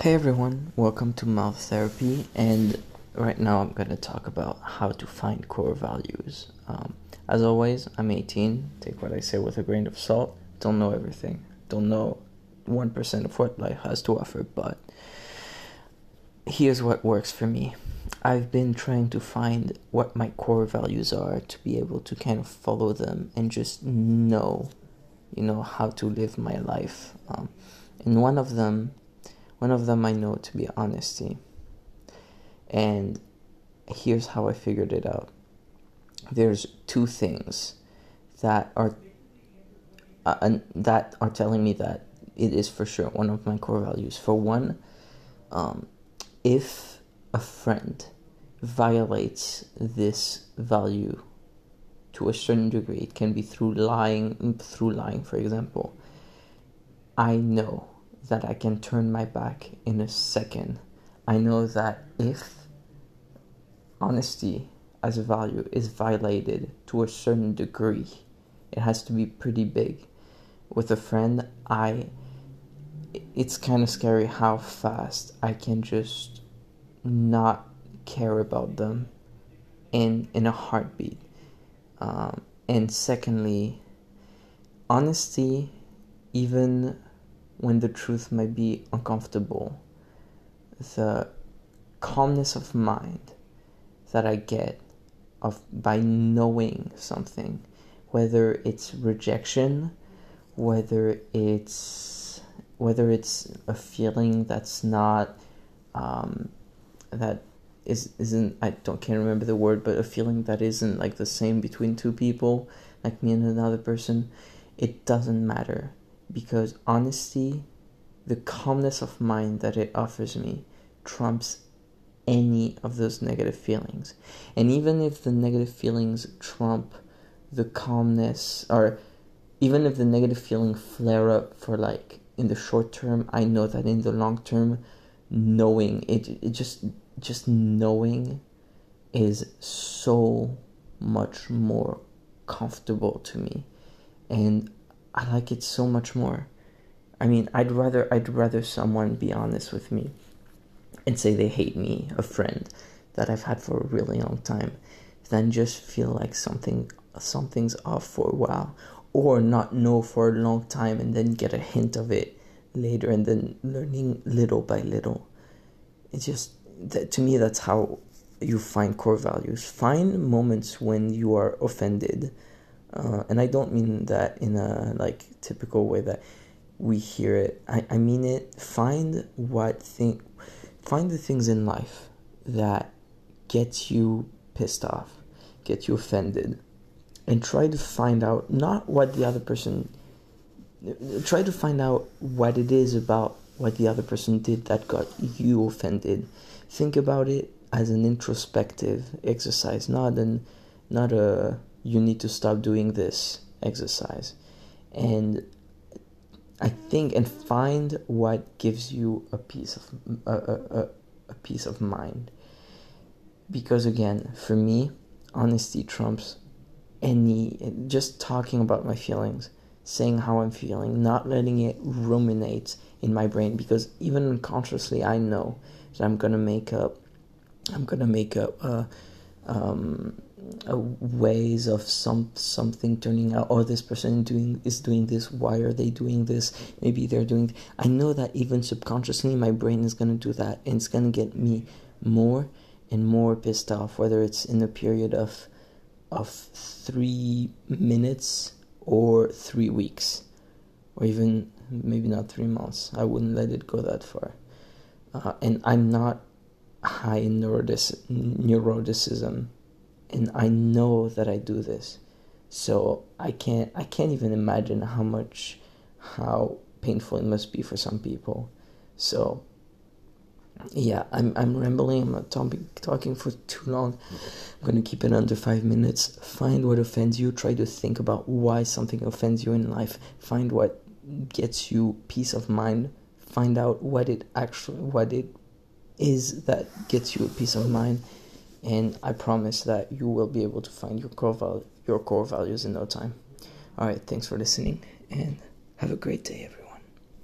Hey everyone, welcome to Mouth Therapy, and right now I'm going to talk about how to find core values. Um, as always, I'm 18. Take what I say with a grain of salt. Don't know everything. Don't know 1% of what life has to offer, but here's what works for me. I've been trying to find what my core values are to be able to kind of follow them and just know, you know, how to live my life. Um, and one of them one of them I know to be honesty. And here's how I figured it out. There's two things that are uh, that are telling me that it is for sure one of my core values. For one, um, if a friend violates this value to a certain degree, it can be through lying, through lying, for example. I know that I can turn my back in a second. I know that if honesty as a value is violated to a certain degree, it has to be pretty big. With a friend, I it's kind of scary how fast I can just not care about them in in a heartbeat. Um, and secondly, honesty, even when the truth might be uncomfortable, the calmness of mind that I get of by knowing something, whether it's rejection, whether it's whether it's a feeling that's not um, that is isn't I don't can't remember the word, but a feeling that isn't like the same between two people, like me and another person, it doesn't matter because honesty, the calmness of mind that it offers me, trumps any of those negative feelings. And even if the negative feelings trump the calmness, or even if the negative feeling flare up for like in the short term, I know that in the long term, knowing it, it just just knowing is so much more comfortable to me and I like it so much more. I mean, I'd rather I'd rather someone be honest with me and say they hate me, a friend that I've had for a really long time, than just feel like something something's off for a while or not know for a long time and then get a hint of it later and then learning little by little. It's just that to me that's how you find core values. Find moments when you are offended uh, and I don't mean that in a like typical way that we hear it. I, I mean it. Find what thing, find the things in life that get you pissed off, get you offended, and try to find out not what the other person. Try to find out what it is about what the other person did that got you offended. Think about it as an introspective exercise, not an, not a you need to stop doing this exercise. And I think and find what gives you a peace of a, a, a of mind. Because again, for me, honesty trumps any just talking about my feelings, saying how I'm feeling, not letting it ruminate in my brain because even unconsciously I know that I'm gonna make up I'm gonna make up uh, um, ways of some something turning out oh this person doing is doing this. Why are they doing this? Maybe they're doing i know that even subconsciously my brain is going to do that and it's going to get me more and more pissed off whether it's in a period of of 3 minutes or 3 weeks or even maybe not 3 months. I wouldn't let it go that far. Uh, and i'm not high in neurotic- neuroticism and I know that I do this. So I can't I can't even imagine how much how painful it must be for some people. So yeah, I'm I'm rambling. I'm not talking talking for too long. I'm gonna keep it under five minutes. Find what offends you. Try to think about why something offends you in life. Find what gets you peace of mind. Find out what it actually what it is that gets you a peace of mind and I promise that you will be able to find your core val- your core values in no time. All right, thanks for listening and have a great day everyone.